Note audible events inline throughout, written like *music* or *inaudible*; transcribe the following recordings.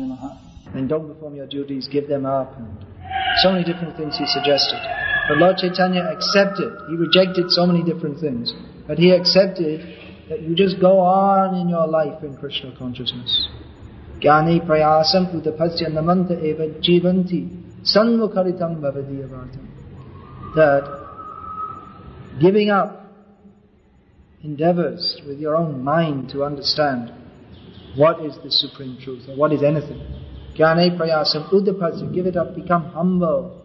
Namaha Then don't perform your duties, give them up. And so many different things he suggested. But Lord Chaitanya accepted. He rejected so many different things. But he accepted that you just go on in your life in Krishna consciousness. Jnane prayasam udapasya namanta eva jivanti sanmukharitam bhavadiyavartam. That giving up endeavors with your own mind to understand what is the supreme truth or what is anything. Jnane prayasam udapasya, give it up, become humble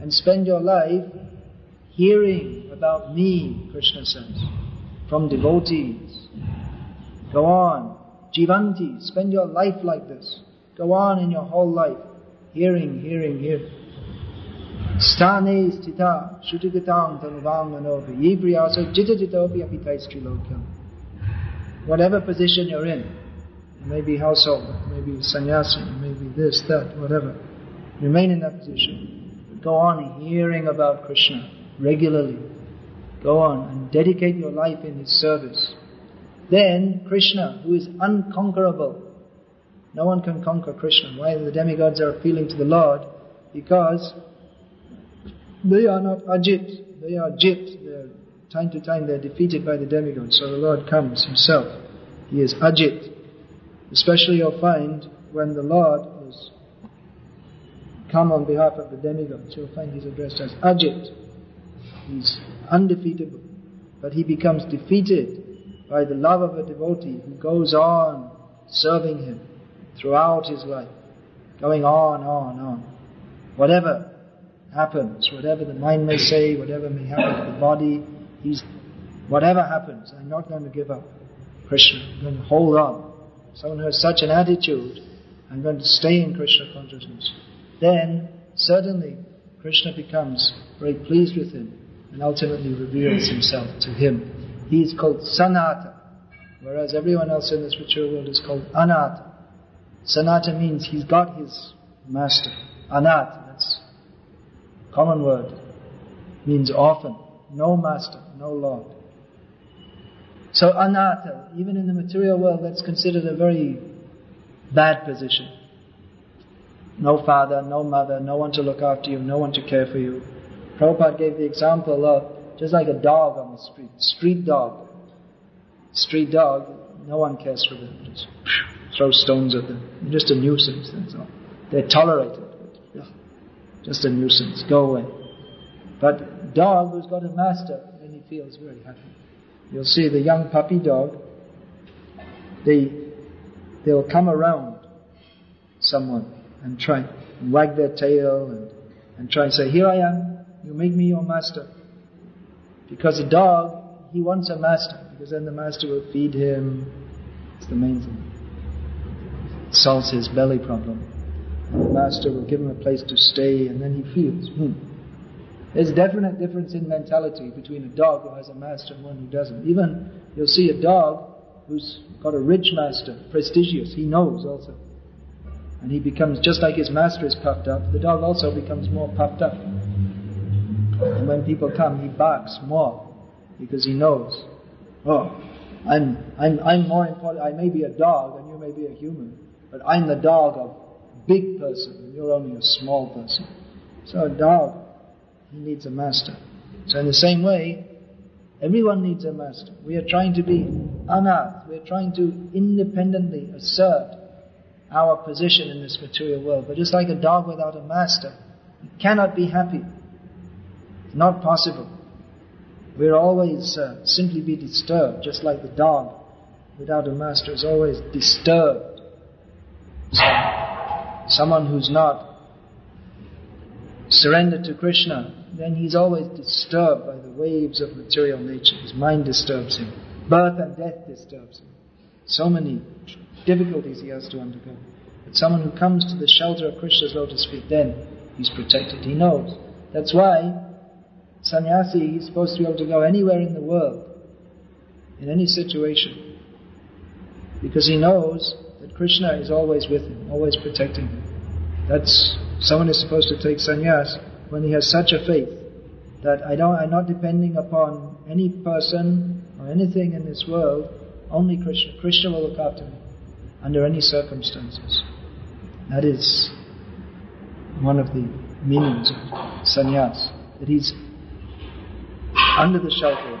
and spend your life hearing about me, Krishna says, from devotees. Go on. Jivanti, spend your life like this. Go on in your whole life, hearing, hearing, hearing. Stane stita shutigatang tanuvang manovi yibriyasa jitajitopi apitaistrilokyam. Whatever position you're in, it may be household, it may be sannyasi, it may be this, that, whatever. Remain in that position. Go on hearing about Krishna regularly. Go on and dedicate your life in His service. Then Krishna, who is unconquerable, no one can conquer Krishna. Why the demigods are appealing to the Lord? Because they are not ajit, they are jit. They're, time to time they're defeated by the demigods. So the Lord comes Himself. He is ajit. Especially you'll find when the Lord is come on behalf of the demigods, you'll find he's addressed as Ajit. He's undefeatable. But he becomes defeated by the love of a devotee who goes on serving him throughout his life, going on, on, on. Whatever happens, whatever the mind may say, whatever may happen to the body, he's, whatever happens, I'm not going to give up. Krishna, I'm going to hold on. Someone who has such an attitude, I'm going to stay in Krishna consciousness then suddenly, Krishna becomes very pleased with him and ultimately reveals himself to him. He is called Sanata, whereas everyone else in this material world is called Anata. Sanata means he's got his master. Anat, that's common word, means orphan, no master, no lord. So anata, even in the material world, that's considered a very bad position. No father, no mother, no one to look after you, no one to care for you. Prabhupada gave the example of just like a dog on the street, street dog. Street dog, no one cares for them. Just throw stones at them. They're just a nuisance, that's all. They're tolerated. Just a nuisance. Go away. But dog who's got a master, then he feels very happy. You'll see the young puppy dog, they, they'll come around someone and try and wag their tail and, and try and say, here I am, you make me your master. Because a dog, he wants a master, because then the master will feed him. It's the main thing. It solves his belly problem. Master will give him a place to stay, and then he feels, hmm. There's a definite difference in mentality between a dog who has a master and one who doesn't. Even you'll see a dog who's got a rich master, prestigious, he knows also and he becomes just like his master is puffed up, the dog also becomes more puffed up. And when people come, he barks more because he knows, oh, I'm, I'm, I'm more important. I may be a dog and you may be a human, but I'm the dog of big person and you're only a small person. So a dog, he needs a master. So in the same way, everyone needs a master. We are trying to be anath. We are trying to independently assert our position in this material world. But just like a dog without a master, it cannot be happy. It's not possible. We'll always uh, simply be disturbed, just like the dog without a master is always disturbed. So, someone who's not surrendered to Krishna, then he's always disturbed by the waves of material nature. His mind disturbs him. Birth and death disturbs him. So many difficulties he has to undergo. But someone who comes to the shelter of Krishna's lotus feet, then he's protected. He knows. That's why sannyasi is supposed to be able to go anywhere in the world, in any situation, because he knows that Krishna is always with him, always protecting him. That's someone is supposed to take sannyas when he has such a faith that I don't, I'm not depending upon any person or anything in this world, only Krishna. Krishna will look after me under any circumstances. That is one of the meanings of sannyas, that he's under the shelter,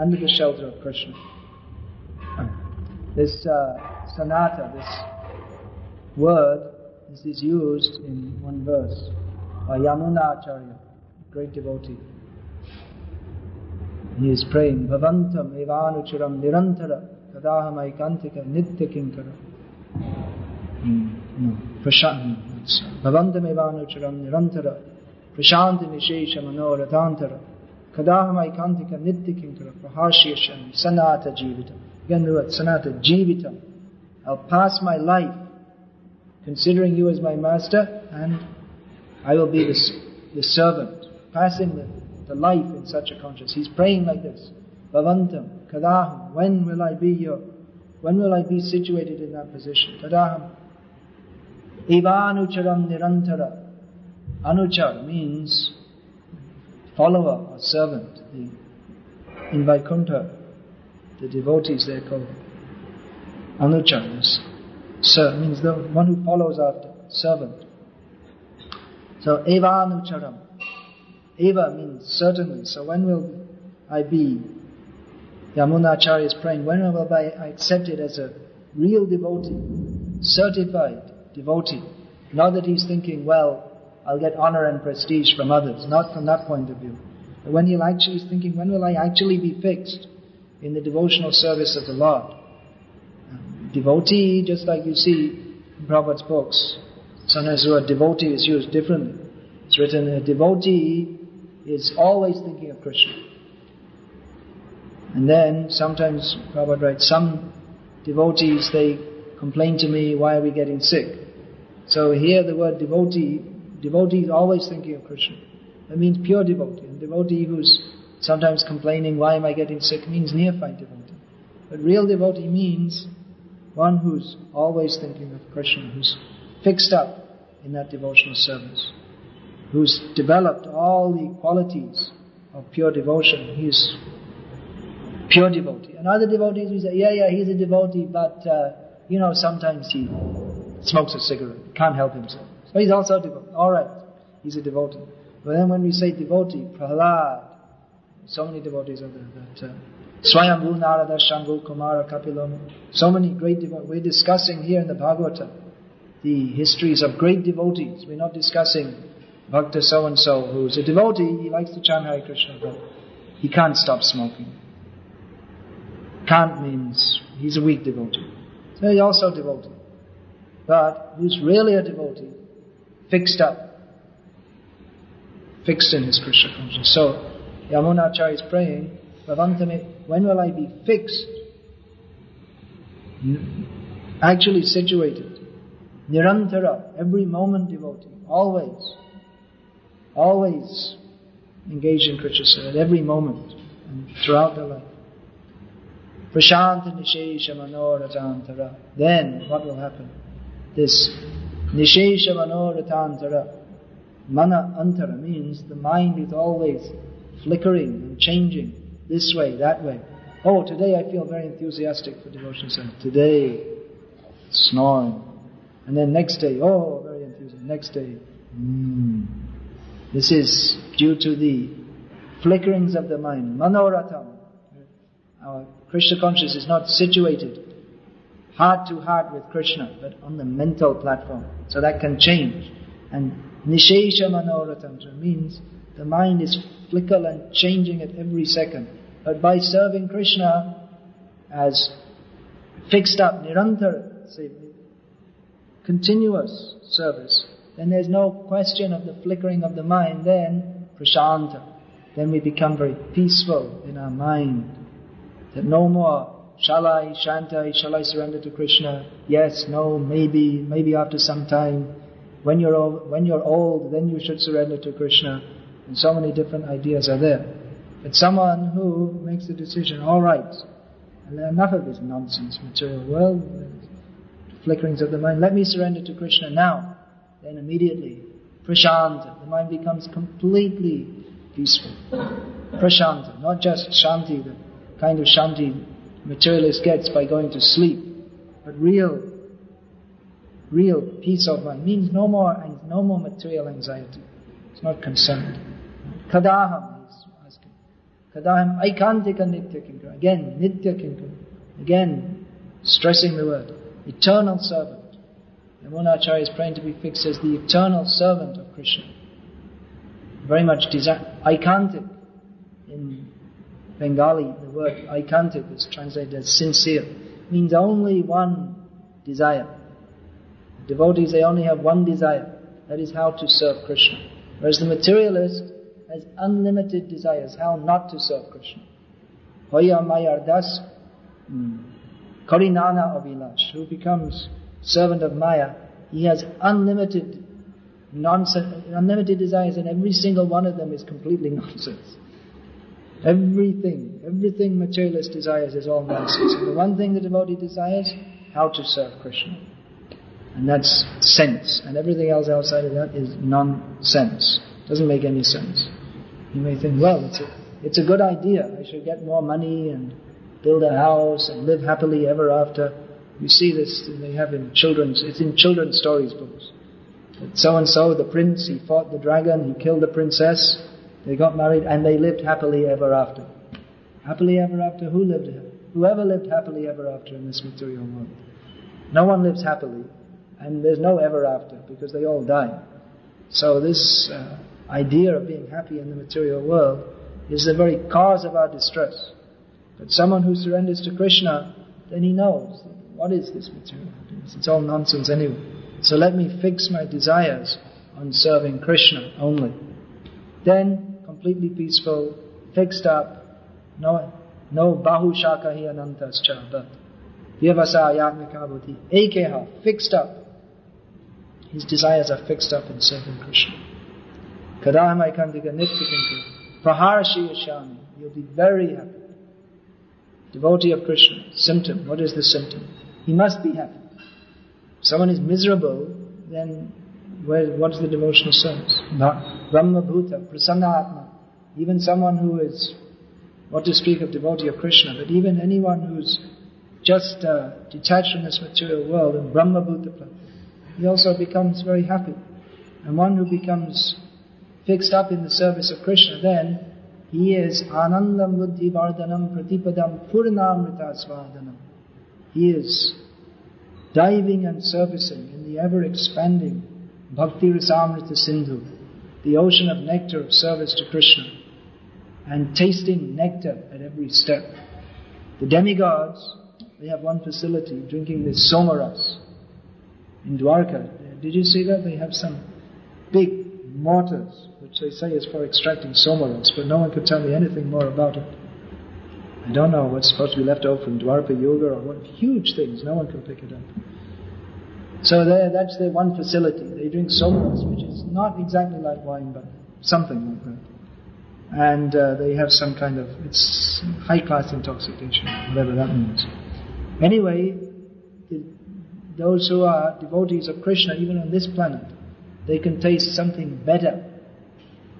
under the shelter of Krishna. This uh, sanata, this word, this is used in one verse by Yamuna Acharya, great devotee. He is praying, Bhavantam evanucharam nirantara kadaham aikantika nitya kinkara. Hmm, no, prashant. Bhavantam evanucharam nirantara prashanti nishesha manoratantara kadaham aikantika nitya kinkara praharshiyasham sanata jivita. Again the word sanata jivita. I'll pass my life considering you as my master and I will be the, the servant, passing the, the life in such a consciousness. He's praying like this. Bhavantam, kadaham, when will I be your, when will I be situated in that position? Kadaham. Evanucharam nirantara. Anuchar means follower or servant. In Vaikuntha, the devotees they're called. Anuchar is, sir, means the one who follows after, servant. So eva anucharam. Eva means certainly. So when will I be? Yamuna Yamunacharya is praying, when will I accept it as a real devotee, certified devotee? Not that he's thinking, well, I'll get honor and prestige from others. Not from that point of view. But when he'll actually is thinking, when will I actually be fixed in the devotional service of the Lord? Devotee, just like you see in Prabhupada's books, sometimes the word devotee is used differently. It's written, a devotee is always thinking of Krishna. And then sometimes Prabhupada writes, some devotees, they complain to me, why are we getting sick? So here the word devotee, devotee is always thinking of Krishna. That means pure devotee. And devotee who's sometimes complaining, why am I getting sick, means neophyte devotee. But real devotee means one who's always thinking of Krishna, who's fixed up in that devotional service, who's developed all the qualities of pure devotion. He's pure devotee. And other devotees we say, yeah, yeah, he's a devotee, but uh, you know, sometimes he smokes a cigarette, can't help himself. So he's also a devotee. All right, he's a devotee. But then when we say devotee, Prahlad, so many devotees are there. That, uh, Swayambhu Narada Shambhu Kumara Kapiloma. So many great devotees. We're discussing here in the Bhagavata the histories of great devotees. We're not discussing Bhakta so and so who's a devotee, he likes to chant Hare Krishna, but he can't stop smoking. Can't means he's a weak devotee. So he's also a devotee. But who's really a devotee, fixed up, fixed in his Krishna consciousness. So Yamuna Acharya is praying, Bhavantame, when will I be fixed? Actually situated. Nirantara, every moment devotee, always, always engaged in Krishna at every moment, and throughout the life. Prashanta Nishesha Manoratantara. Then what will happen? This Nishesha Manoratantara, Mana Antara means the mind is always flickering and changing this way, that way. Oh, today I feel very enthusiastic for devotion service. Today, snoring. And then next day, oh, very enthusiastic. Next day, mm. This is due to the flickerings of the mind. Manoratam. Our Krishna consciousness is not situated heart to heart with Krishna, but on the mental platform. So that can change. And Nishesha Manoratam means the mind is flicker and changing at every second. But by serving Krishna as fixed up, Nirantar, say, continuous service, then there's no question of the flickering of the mind, then prashanta. Then we become very peaceful in our mind. That no more shall I, shan't I, shall I surrender to Krishna? Yes, no, maybe, maybe after some time. When you're old, when you're old, then you should surrender to Krishna. And so many different ideas are there. But someone who makes the decision, all right, enough of this nonsense, material world, flickerings of the mind, let me surrender to Krishna now. Then immediately, prashanta, the mind becomes completely peaceful. Prashanta, not just shanti, the kind of shanti materialist gets by going to sleep, but real, real peace of mind means no more and no more material anxiety. It's not concerned. Kadaham. Kadaham aikantika nitya kinkara. Again, nitya kinkara. Again, stressing the word. Eternal servant. Yamunacharya is praying to be fixed as the eternal servant of Krishna. Very much desire. Aikantik. In Bengali, the word aikantik is translated as sincere. It Means only one desire. Devotees, they only have one desire. That is how to serve Krishna. Whereas the materialist has unlimited desires, how not to serve Krishna. Hoya Mayardas hmm, Karinana Avilash, who becomes servant of Maya, he has unlimited nonsense, unlimited desires, and every single one of them is completely *laughs* nonsense. Everything, everything materialist desires is all nonsense. And the one thing the devotee desires, how to serve Krishna. And that's sense. And everything else outside of that is nonsense. Doesn't make any sense. You may think, well, it's a, it's a good idea. I should get more money and build a house and live happily ever after. You see this, they have in children's, it's in children's stories books. So and so, the prince, he fought the dragon, he killed the princess, they got married, and they lived happily ever after. Happily ever after? Who lived? Whoever lived happily ever after in this material world. No one lives happily, and there's no ever after because they all die. So this uh, idea of being happy in the material world is the very cause of our distress. But someone who surrenders to Krishna, then he knows what is this material happiness. It's all nonsense anyway. So let me fix my desires on serving Krishna only. Then, completely peaceful, fixed up, no, no bahu shakahi anantascha, but vyavasa buddhi, ekeha, fixed up. His desires are fixed up in serving Krishna. Praharashi yashami, you'll be very happy. Devotee of Krishna, symptom, what is the symptom? He must be happy. If someone is miserable, then where, what is the devotional service? Brahma Bhuta, Prasanna Atma. Even someone who is, what to speak of devotee of Krishna, but even anyone who's just uh, detached from this material world in Brahma Bhuta, he also becomes very happy. And one who becomes fixed up in the service of Krishna, then he is Anandam Buddhi Vardhanam Pratipadam Purnamrita Svadhanam. He is diving and servicing in the ever expanding Bhakti Rasamrita Sindhu, the ocean of nectar of service to Krishna, and tasting nectar at every step. The demigods, they have one facility, drinking this somaras in Dwarka. Did you see that? They have some mortars, which they say is for extracting somaras, but no one could tell me anything more about it. I don't know what's supposed to be left over from Dwapara Yuga or what huge things, no one can pick it up. So there, that's their one facility. They drink somaras, which is not exactly like wine, but something like that. And uh, they have some kind of, it's high class intoxication, whatever that means. Anyway, the, those who are devotees of Krishna, even on this planet, they can taste something better,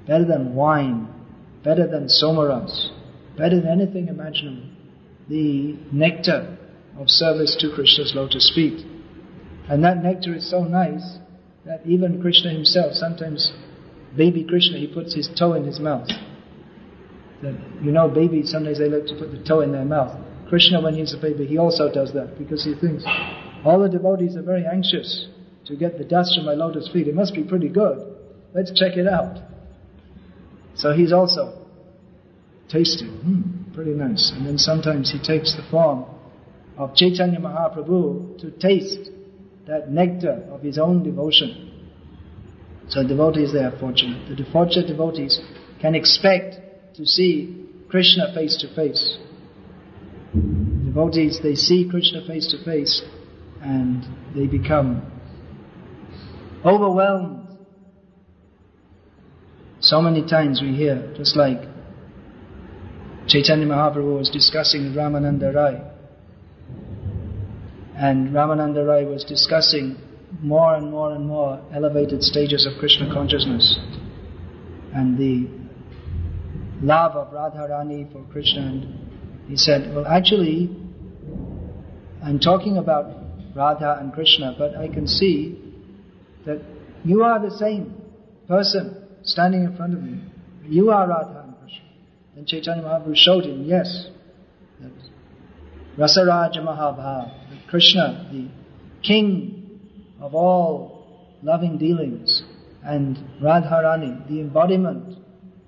better than wine, better than somaras, better than anything imaginable. The nectar of service to Krishna's lotus feet. And that nectar is so nice that even Krishna himself, sometimes baby Krishna, he puts his toe in his mouth. You know, babies, sometimes they like to put the toe in their mouth. Krishna, when he's a baby, he also does that because he thinks all the devotees are very anxious to get the dust from my lotus feet. It must be pretty good. Let's check it out. So he's also tasting. Hmm, pretty nice. And then sometimes he takes the form of Chaitanya Mahaprabhu to taste that nectar of his own devotion. So devotees, they are fortunate. The fortunate devotees can expect to see Krishna face to face. Devotees, they see Krishna face to face and they become overwhelmed. So many times we hear, just like Chaitanya Mahaprabhu was discussing with Ramananda Rai, and Ramananda Rai was discussing more and more and more elevated stages of Krishna consciousness. And the love of Radharani for Krishna. And he said, well, actually, I'm talking about Radha and Krishna, but I can see that you are the same person standing in front of me. You are Radha and Krishna. Then Chaitanya Mahaprabhu showed him, yes, that Rasaraja Mahabhav, Krishna, the king of all loving dealings, and Radharani, the embodiment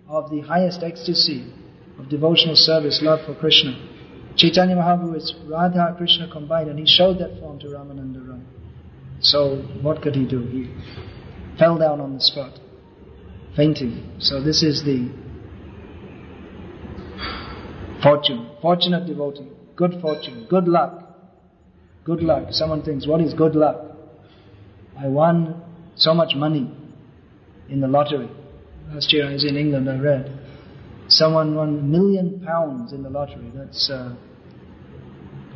of the highest ecstasy of devotional service, love for Krishna. Chaitanya Mahaprabhu is Radha Krishna combined, and he showed that form to Ramananda Rai. So what could he do? He fell down on the spot, fainting. So this is the fortune, fortunate devotee, good fortune, good luck, good luck. Someone thinks, what is good luck? I won so much money in the lottery. Last year I was in England, I read. Someone won a million pounds in the lottery. That's, uh,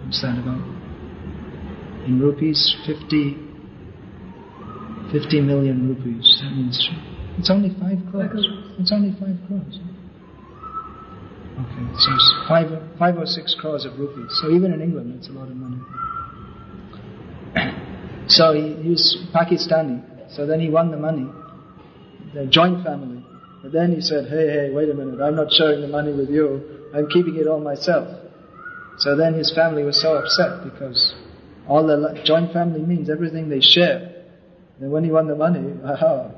what's that about? In rupees, 50, 50 million rupees. That means, it's only five crores. It's only five crores. Okay, so it's five, five or six crores of rupees. So even in England, it's a lot of money. *coughs* so he, he was Pakistani. So then he won the money, the joint family. But then he said, hey, hey, wait a minute, I'm not sharing the money with you. I'm keeping it all myself. So then his family was so upset because all the joint family means everything they share. And when he won the money, aha,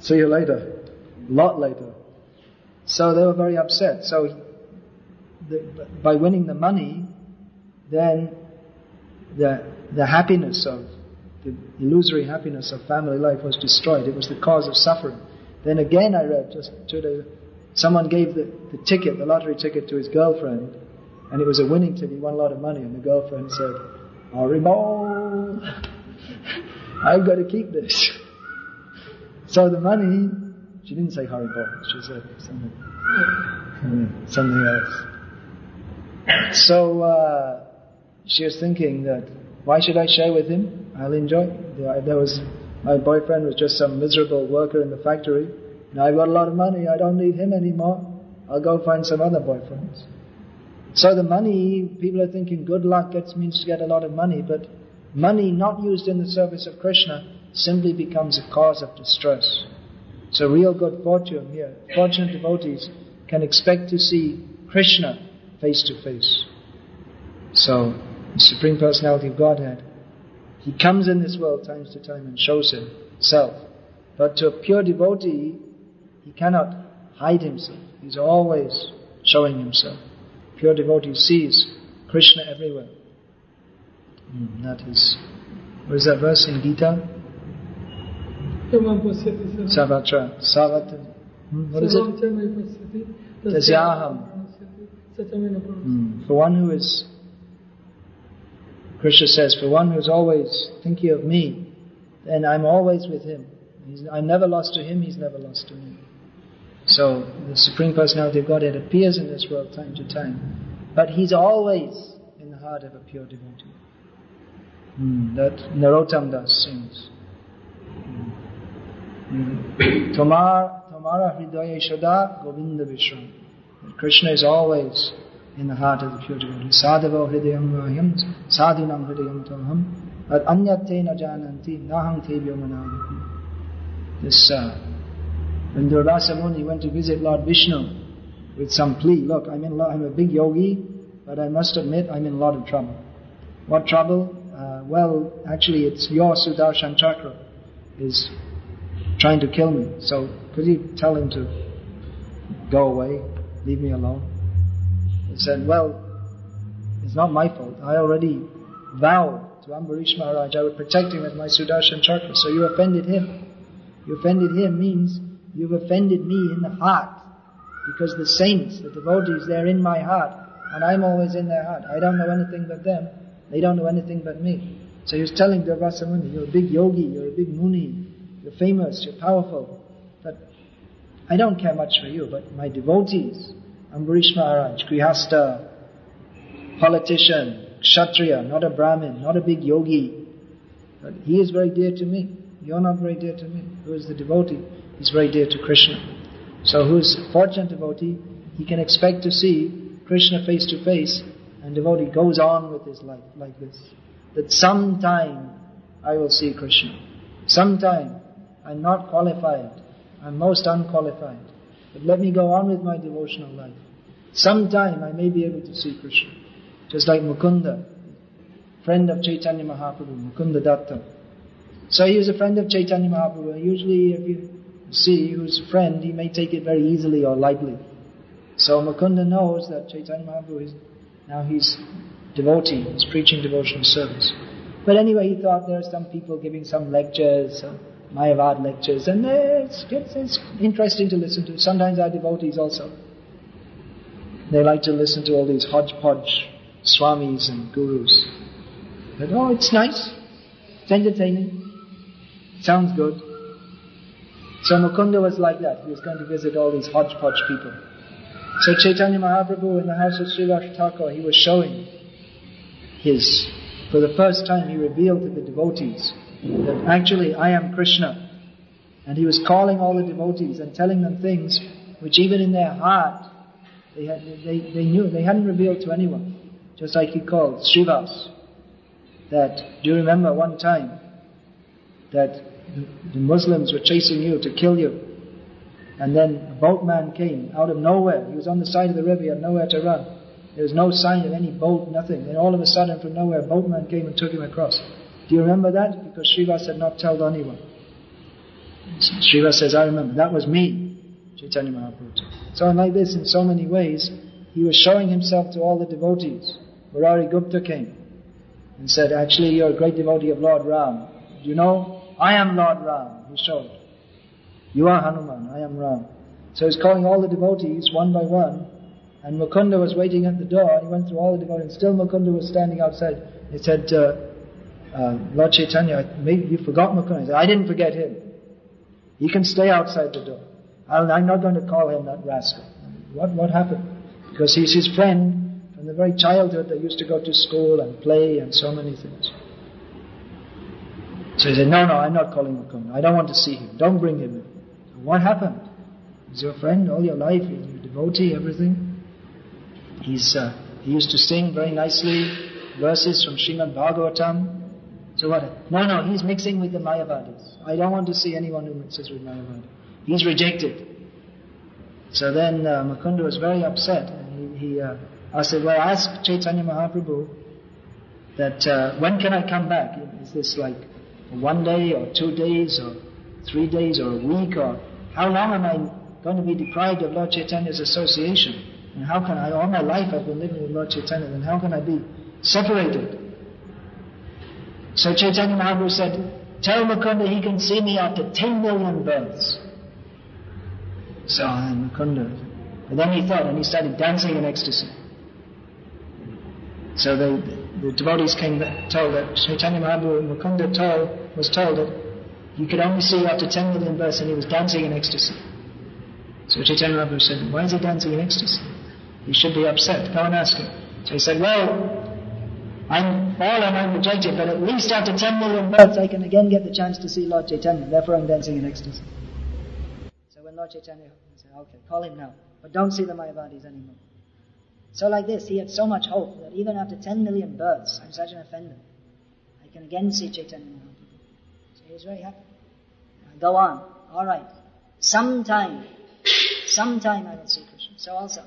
see you later. A lot later. So they were very upset. So the, by winning the money, then the, the happiness of, the illusory happiness of family life was destroyed. It was the cause of suffering. Then again I read, just today, someone gave the, the ticket, the lottery ticket to his girlfriend, and it was a winning ticket, he won a lot of money, and the girlfriend said, Haribol, I've got to keep this. So the money, she didn't say Haribol, she said something, something else. So uh, she was thinking that why should I share with him? I'll enjoy. There was my boyfriend was just some miserable worker in the factory. Now I've got a lot of money. I don't need him anymore. I'll go find some other boyfriends. So the money, people are thinking good luck gets means to get a lot of money, but money not used in the service of Krishna simply becomes a cause of distress. So real good fortune here. Fortunate devotees can expect to see Krishna face to face. So, the Supreme Personality of Godhead, He comes in this world times to time and shows Himself. But to a pure devotee, He cannot hide Himself. He's always showing Himself. Pure devotee sees Krishna everywhere. Mm, that is, what is that verse in Gita? Savatra. Savatra. Hmm, what is it? Tasyaham. Mm. For one who is, Krishna says, for one who is always thinking of me, then I'm always with him. He's, I'm never lost to him, he's never lost to me. So the Supreme Personality of Godhead appears in this world time to time, but he's always in the heart of a pure devotee. Mm, that Narottam Das sings. Tomar, Tomara Hridaya Shada Govinda Vishram. Krishna is always in the heart of the pure devotee. Sadhava hridayam vahyam, sadhunam hridayam tamham, at anyate na jananti, nahang tebyo manavati. This, uh, when Durvasa Muni went to visit Lord Vishnu with some plea, look, I'm in, I'm a big yogi, but I must admit I'm in a lot of trouble. What trouble? Uh, well, actually it's your Sudarshan Chakra is trying to kill me. So could you tell him to go away? leave me alone. He said, well, it's not my fault. I already vowed to Ambarish Maharaj I would protect him with my Sudarshan Chakra. So you offended him. You offended him means you've offended me in the heart. Because the saints, the devotees, they're in my heart. And I'm always in their heart. I don't know anything but them. They don't know anything but me. So he was telling Durvasa Muni, you're a big yogi, you're a big muni, you're famous, you're powerful. But I don't care much for you, but my devotees, Ambarish Maharaj, Grihasta, politician, Kshatriya, not a Brahmin, not a big yogi, but he is very dear to me. You're not very dear to me. Who is the devotee? He's very dear to Krishna. So who's a fortunate devotee? he can expect to see Krishna face to face, and devotee goes on with his life like this. That sometime I will see Krishna. Sometime I'm not qualified. I'm most unqualified. But let me go on with my devotional life. Sometime I may be able to see Krishna. Just like Mukunda, friend of Chaitanya Mahaprabhu, Mukunda Datta. So he was a friend of Chaitanya Mahaprabhu. Usually if you see who's a friend, he may take it very easily or lightly. So Mukunda knows that Chaitanya Mahaprabhu is, now he's devotee, he's preaching devotional service. But anyway, he thought there are some people giving some lectures, some Mayavad lectures, and it's, it's, it's interesting to listen to. Sometimes our devotees also. They like to listen to all these hodgepodge swamis and gurus. But oh, it's nice. It's entertaining. Sounds good. So Mukunda was like that. He was going to visit all these hodgepodge people. So Chaitanya Mahaprabhu in the house of Srivas Thakur, he was showing his, for the first time he revealed to the devotees that actually I am Krishna. And he was calling all the devotees and telling them things which even in their heart they, had, they, they knew, they hadn't revealed to anyone. Just like he called Srivas. That, do you remember one time that the Muslims were chasing you to kill you? And then a boatman came out of nowhere. He was on the side of the river, he had nowhere to run. There was no sign of any boat, nothing. And all of a sudden, from nowhere, a boatman came and took him across. Do you remember that? Because Srivas had not told anyone. Srivas says, I remember. That was me, Chaitanya Mahaprabhu. So like this, in so many ways, he was showing himself to all the devotees. Murari Gupta came and said, actually you're a great devotee of Lord Ram. Do you know? I am Lord Ram. He showed. You are Hanuman, I am Ram. So he's calling all the devotees one by one, and Mukunda was waiting at the door, and he went through all the devotees, still Mukunda was standing outside. He said, uh, uh, Lord Chaitanya, maybe you forgot Mukunda. He said, I didn't forget him. He can stay outside the door. i am not going to call him that rascal. What, what happened? Because he's his friend from the very childhood. They used to go to school and play and so many things. So he said, no, no, I'm not calling Mukunda. I don't want to see him. Don't bring him in. What happened? He's your friend all your life. He's your devotee, everything. He's, uh, he used to sing very nicely verses from Srimad Bhagavatam. So what? No, no, he's mixing with the Mayavadis. I don't want to see anyone who mixes with Mayavadis. He's rejected. So then uh, Mukunda was very upset. And he, he uh, I said, well, ask Chaitanya Mahaprabhu that uh, when can I come back? Is this like one day or two days or three days or a week or how long am I going to be deprived of Lord Chaitanya's association? And how can I, all my life I've been living with Lord Chaitanya, then how can I be separated? So Chaitanya Mahaprabhu said, tell Mukunda he can see me after 10 million births. So and Mukunda, and then he thought and he started dancing in ecstasy. So the, the devotees came told that Chaitanya Mahaprabhu Mukunda told, was told that you could only see after 10 million births and he was dancing in ecstasy. So Chaitanya Mahaprabhu said, why is he dancing in ecstasy? He should be upset. Go and ask him. So he said, well, I'm fallen, I'm rejected, but at least after 10 million births I can again get the chance to see Lord Chaitanya. Therefore I'm dancing in ecstasy. So when Lord Chaitanya said, okay, call him now, but don't see the Mayavadis anymore. So like this, he had so much hope that even after 10 million births, I'm such an offender. I can again see Chaitanya he was very happy. Go on. All right. Sometime, sometime I will see Krishna. So also,